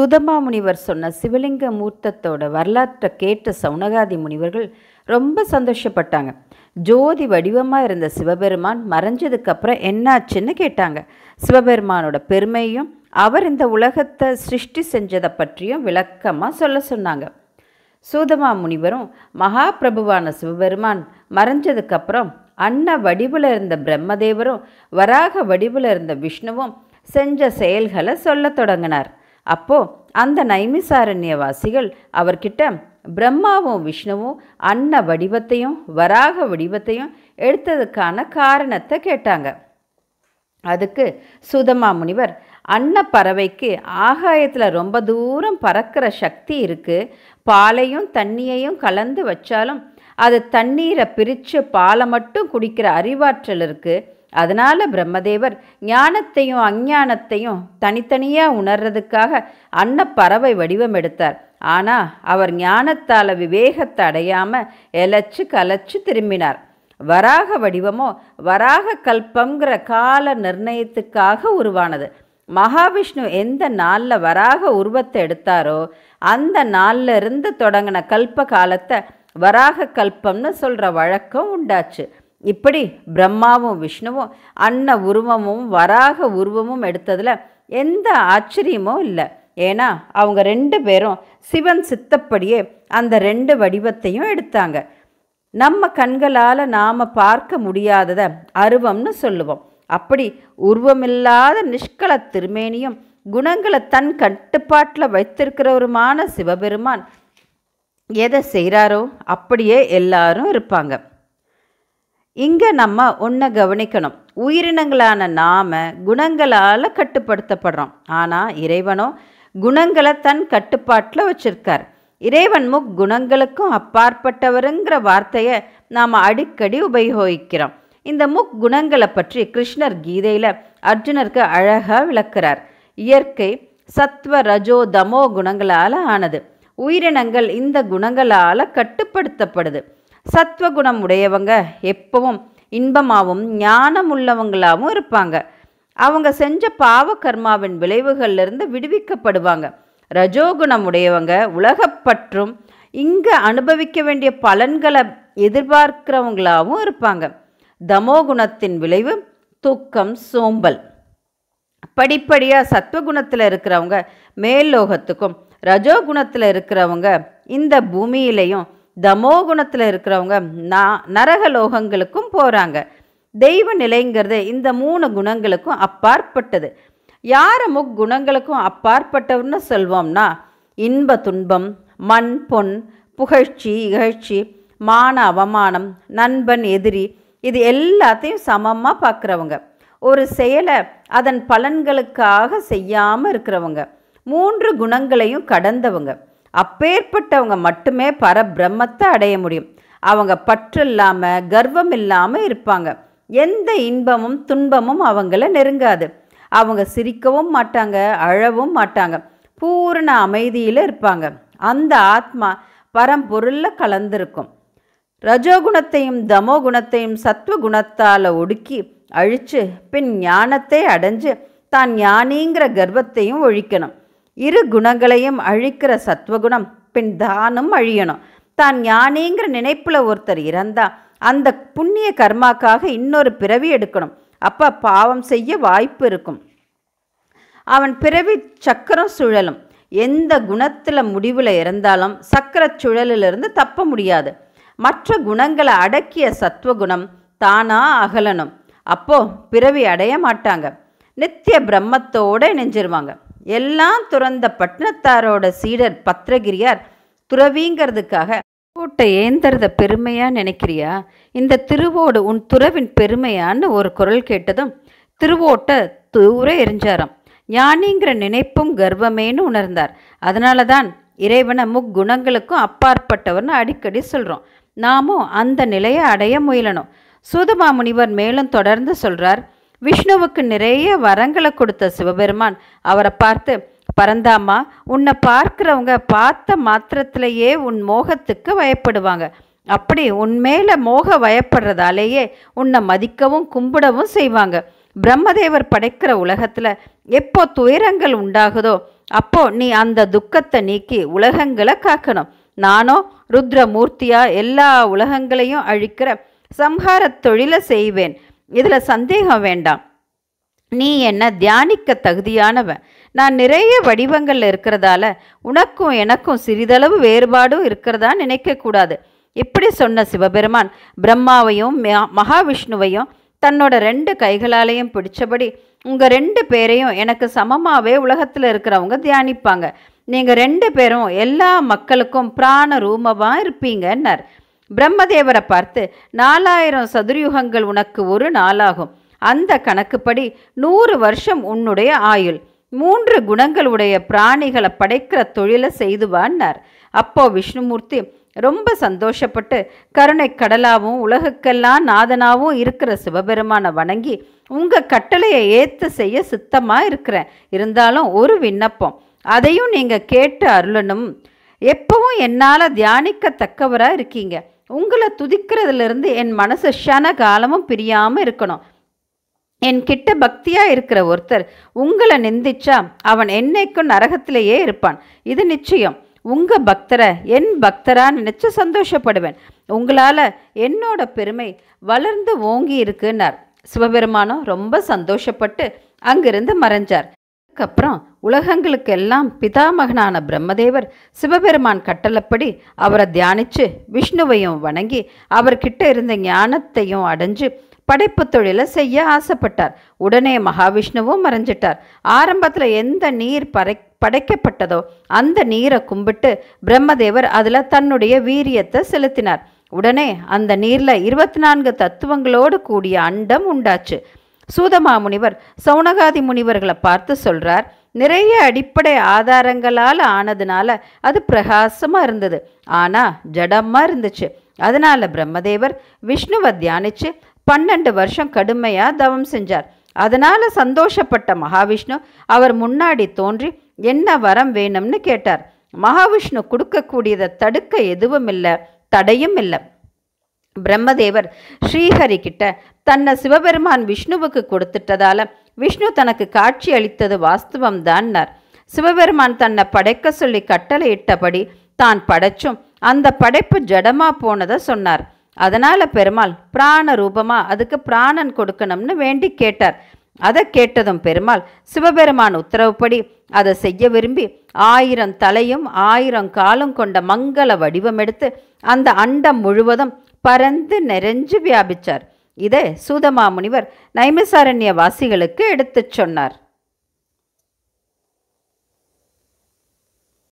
சுதமா முனிவர் சொன்ன சிவலிங்க மூர்த்தத்தோட வரலாற்றை கேட்ட சவுனகாதி முனிவர்கள் ரொம்ப சந்தோஷப்பட்டாங்க. ஜோதி வடிவமாக இருந்த சிவபெருமான் மறைஞ்சதுக்கப்புறம் என்னாச்சுன்னு கேட்டாங்க. சிவபெருமானோட பெருமையும் அவர் இந்த உலகத்தை சிருஷ்டி செஞ்சதை பற்றியும் விளக்கமாக சொல்ல சொன்னாங்க. சூதமா முனிவரும் மகாபிரபுவான சிவபெருமான் மறைஞ்சதுக்கப்புறம் அன்ன வடிவில் இருந்த பிரம்மதேவரும் வராக வடிவில் இருந்த விஷ்ணுவும் செஞ்ச செயல்களை சொல்ல தொடங்கினார். அப்போ அந்த நைமிசாரண்யவாசிகள் அவர்கிட்ட பிரம்மாவும் விஷ்ணுவும் அன்ன வடிவத்தையும் வராக வடிவத்தையும் எடுத்ததுக்கான காரணத்தை கேட்டாங்க. அதுக்கு சுதமா முனிவர் அன்ன பறவைக்கு ஆகாயத்தில் ரொம்ப தூரம் பறக்கிற சக்தி இருக்குது பாலையும் தண்ணியையும் கலந்து வச்சாலும் அது தண்ணீரை பிரித்து பாலை மட்டும் குடிக்கிற அறிவாற்றல் இருக்குது அதனால் பிரம்மதேவர் ஞானத்தையும் அஞ்ஞானத்தையும் தனித்தனியாக உணர்றதுக்காக அன்னப்பறவை வடிவம் எடுத்தார். ஆனால் அவர் ஞானத்தால் விவேகத்தை அடையாமல் எலச்சு கலச்சு திரும்பினார். வராக வடிவமோ வராக கல்பங்கிற கால நிர்ணயத்துக்காக உருவானது. மகாவிஷ்ணு எந்த நாளில் வராக உருவத்தை எடுத்தாரோ அந்த நாளில் இருந்து தொடங்கின கல்ப காலத்தை வராக கல்பம்னு சொல்கிற வழக்கம் உண்டாச்சு. இப்படி பிரம்மாவும் விஷ்ணுவும் அன்ன உருவமும் வராக உருவமும் எடுத்ததில் எந்த ஆச்சரியமும் இல்லை. ஏன்னா அவங்க ரெண்டு பேரும் சிவன் சித்தப்படியே அந்த ரெண்டு வடிவத்தையும் எடுத்தாங்க. நம்ம கண்களால் நாம் பார்க்க முடியாததை அருவம்னு சொல்லுவோம். அப்படி உருவமில்லாத நிஷ்கல திருமேனியும் குணங்களை தன் கட்டுப்பாட்டில் வைத்திருக்கிறவருமான சிவபெருமான் எதை செய்கிறாரோ அப்படியே எல்லாரும் இருப்பாங்க. இங்கே நம்ம ஒன்றை கவனிக்கணும். உயிரினங்களான நாம் குணங்களால் கட்டுப்படுத்தப்படுறோம். ஆனால் இறைவனோ குணங்களை தன் கட்டுப்பாட்டில் வச்சுருக்கார். இறைவன் முக் குணங்களுக்கும் அப்பாற்பட்டவருங்கிற வார்த்தையை நாம் அடிக்கடி உபயோகிக்கிறோம். இந்த முக் குணங்களை பற்றி கிருஷ்ணர் கீதையில் அர்ஜுனருக்கு அழகாக விளக்கிறார். இயற்கை சத்வ ரஜோ தமோ குணங்களால் ஆனது. உயிரினங்கள் இந்த குணங்களால் கட்டுப்படுத்தப்படுது. சத்வகுணம் உடையவங்க எப்பவும் இன்பமாகவும் ஞானம் உள்ளவங்களாகவும் இருப்பாங்க. அவங்க செஞ்ச பாவ கர்மாவின் விளைவுகள்லேருந்து விடுவிக்கப்படுவாங்க. ரஜோகுணம் உடையவங்க உலகப்பற்றும் இங்கே அனுபவிக்க வேண்டிய பலன்களை எதிர்பார்க்கிறவங்களாகவும் இருப்பாங்க. தமோகுணத்தின் விளைவு தூக்கம் சோம்பல். படிப்படியாக சத்வகுணத்தில் இருக்கிறவங்க மேல்லோகத்துக்கும் ரஜோகுணத்தில் இருக்கிறவங்க இந்த பூமியிலையும் தமோகுணத்தில் இருக்கிறவங்க நரக நரகலோகங்களுக்கும் போகிறாங்க தெய்வ நிலைங்கிறது இந்த மூணு குணங்களுக்கும் அப்பாற்பட்டது. யார் முக்குணங்களுக்கும் அப்பாற்பட்டவர்னு சொல்வோம்னா இன்ப துன்பம் மண் பொன் புகழ்ச்சி இகழ்ச்சி மான அவமானம் நண்பன் எதிரி இது எல்லாத்தையும் சமமாக பார்க்குறவங்க ஒரு செயலை அதன் பலன்களுக்காக செய்யாமல் இருக்கிறவங்க. மூன்று குணங்களையும் கடந்தவங்க. அப்பேற்பட்டவங்க மட்டுமே பரபிரம்மத்தை அடைய முடியும். அவங்க பற்று இல்லாமல் கர்வம் இல்லாமல் இருப்பாங்க. எந்த இன்பமும் துன்பமும் அவங்கள நெருங்காது. அவங்க சிரிக்கவும் மாட்டாங்க அழவும் மாட்டாங்க. பூரண அமைதியில் இருப்பாங்க. அந்த ஆத்மா பரம்பொருளில் கலந்திருக்கும். ரஜோகுணத்தையும் தமோ குணத்தையும் சத்துவ குணத்தால் ஒடுக்கி அழித்து பின் ஞானத்தை அடைஞ்சு தான் ஞானிங்கிற கர்வத்தையும் ஒழிக்கணும். இரு குணங்களையும் அழிக்கிற சத்வகுணம் பின் தானும் அழியணும். தான் ஞானிங்கிற நினைப்பில் ஒருத்தர் இறந்தா அந்த புண்ணிய கர்மாக்காக இன்னொரு பிறவி எடுக்கணும். அப்போ பாவம் செய்ய வாய்ப்பு இருக்கும். அவன் பிறவி சக்கரம் சுழலும். எந்த குணத்தில் முடிவில் இருந்தாலும் சக்கர சுழலிலிருந்து தப்ப முடியாது. மற்ற குணங்களை அடக்கிய சத்வகுணம் தானா அகலணும். அப்போ பிறவி அடைய மாட்டாங்க. நித்திய பிரம்மத்தோடு இணைஞ்சிருவாங்க. எல்லாம் துறந்த பட்டினத்தாரோட சீடர் பத்ரகிரியார் துறவிங்கிறதுக்காக கூட்டை ஏந்தறத பெருமையாக நினைக்கிறியா? இந்த திருவோடு உன் துறவின் பெருமையான்னு ஒரு குரல் கேட்டதும் திருவோட்ட தூர எரிஞ்சாராம். ஞானிங்கிற நினைப்பும் கர்வமேன்னு உணர்ந்தார். அதனால தான் இறைவனை முக்குணங்களுக்கும் அப்பாற்பட்டவர்னு அடிக்கடி சொல்கிறோம் நாமும் அந்த நிலையை அடைய முயலணும். சூதமா முனிவர் மேலும் தொடர்ந்து சொல்கிறார் விஷ்ணுவுக்கு நிறைய வரங்களை கொடுத்த சிவபெருமான். அவரை பார்த்து பரந்தாமா உன்னை பார்க்குறவங்க பார்த்த மாத்திரத்திலேயே உன் மோகத்துக்கு வயப்படுவாங்க. அப்படி உன் மேலே மோக வயப்படுறதாலேயே உன்னை மதிக்கவும் கும்பிடவும் செய்வாங்க. பிரம்மதேவர் படைக்கிற உலகத்தில் எப்போ துயரங்கள் உண்டாகுதோ அப்போ நீ அந்த துக்கத்தை நீக்கி உலகங்களை காக்கணும். நானோ ருத்ரமூர்த்தியா எல்லா உலகங்களையும் அழிக்கிற சம்ஹாரத் தொழிலை செய்வேன். இதில் சந்தேகம் வேண்டாம். நீ என்ன தியானிக்க தகுதியானவன்? நான் நிறைய வடிவங்கள் இருக்கிறதால உனக்கும் எனக்கும் சிறிதளவு வேறுபாடும் இருக்கிறதா நினைக்கக்கூடாது இப்படி சொன்ன சிவபெருமான் பிரம்மாவையும் மகாவிஷ்ணுவையும் தன்னோட ரெண்டு கைகளாலையும் பிடிச்சபடி உங்கள் ரெண்டு பேரையும் எனக்கு சமமாகவே உலகத்தில் இருக்கிறவங்க தியானிப்பாங்க. நீங்கள் ரெண்டு பேரும் எல்லா மக்களுக்கும் பிராண ரூபமாக இருப்பீங்கன்னார். பிரம்மதேவரை பார்த்து நாலாயிரம் சதுர்யுகங்கள் உனக்கு ஒரு நாளாகும். அந்த கணக்குப்படி நூறு வருஷம் உன்னுடைய ஆயுள். மூன்று குணங்களுடைய பிராணிகளை படைக்கிற தொழிலை செய்துவான்னார் அப்போ விஷ்ணுமூர்த்தி ரொம்ப சந்தோஷப்பட்டு கருணை கடலாவும் உலகுக்கெல்லாம் நாதனாவும் இருக்கிற சிவபெருமானை வணங்கி உங்கள் கட்டளையை ஏற்று செய்ய சுத்தமாக இருக்கிறேன். இருந்தாலும் ஒரு விண்ணப்பம். அதையும் நீங்கள் கேட்டு அருளணும். எப்பவும் என்னால் தியானிக்கத்தக்கவராக இருக்கீங்க. உங்களை துதிக்கிறதுலேருந்து என் மனசு ஷன காலமும் பிரியாமல் இருக்கணும். என் கிட்ட பக்தியா இருக்கிற ஒருத்தர் உங்களை நிந்திச்சா அவன் என்னைக்கும் நரகத்திலேயே இருப்பான். இது நிச்சயம். உங்க பக்தரை என் பக்தரா நினைச்சு சந்தோஷப்படுவேன். உங்களால என்னோட பெருமை வளர்ந்து ஓங்கி இருக்குன்னார். சிவபெருமானும் ரொம்ப சந்தோஷப்பட்டு அங்கிருந்து மறைஞ்சார். அதுக்கப்புறம் உலகங்களுக்கெல்லாம் பிதாமகனான பிரம்மதேவர் சிவபெருமான் கட்டளப்படி அவரை தியானித்து விஷ்ணுவையும் வணங்கி அவர்கிட்ட இருந்த ஞானத்தையும் அடைஞ்சு படைப்பு தொழிலை செய்ய ஆசைப்பட்டார். உடனே மகாவிஷ்ணுவும் மறைஞ்சிட்டார். ஆரம்பத்தில் எந்த நீர் பறை படைக்கப்பட்டதோ அந்த நீரை கும்பிட்டு பிரம்மதேவர் அதில் தன்னுடைய வீரியத்தை செலுத்தினார். உடனே அந்த நீரில் இருபத்தி நான்கு தத்துவங்களோடு கூடிய அண்டம் உண்டாச்சு. சூதமா முனிவர் சௌனகாதி முனிவர்களை பார்த்து சொல்கிறார் நிறைய அடிப்படை ஆதாரங்களால் ஆனதுனால அது பிரகாசமாக இருந்தது. ஆனால் ஜடமாக இருந்துச்சு. அதனால் பிரம்மதேவர் விஷ்ணுவை தியானிச்சு பன்னெண்டு வருஷம் கடுமையாக தவம் செஞ்சார். அதனால் சந்தோஷப்பட்ட மகாவிஷ்ணு அவர் முன்னாடி தோன்றி என்ன வரம் வேணும்னு கேட்டார். மகாவிஷ்ணு கொடுக்கக்கூடியதை தடுக்க எதுவும் இல்லை தடையும் இல்லை. பிரம்மதேவர் ஸ்ரீஹரி கிட்ட தன்னை சிவபெருமான் விஷ்ணுவுக்கு கொடுத்துட்டதால விஷ்ணு தனக்கு காட்சி அளித்தது வாஸ்தவம்தான்னார் சிவபெருமான் தன்னை படைக்க சொல்லி கட்டளையிட்டபடி தான் படைச்சும் அந்த படைப்பு ஜடமா போனதை சொன்னார். அதனால பெருமாள் பிராண ரூபமா அதுக்கு பிராணன் கொடுக்கணும்னு வேண்டி கேட்டார். அதை கேட்டதும் பெருமாள் சிவபெருமான் உத்தரவுப்படி அதை செய்ய விரும்பி ஆயிரம் தலையும் ஆயிரம் காலும் கொண்ட மங்கள வடிவம் எடுத்து அந்த அண்டம் முழுவதும் பறந்து நிறைஞ்சு வியாபிச்சார். இதை சூதமாமுனிவர் நைமசாரண்ய நைமிசாரண்ய வாசிகளுக்கு எடுத்துச் சொன்னார்.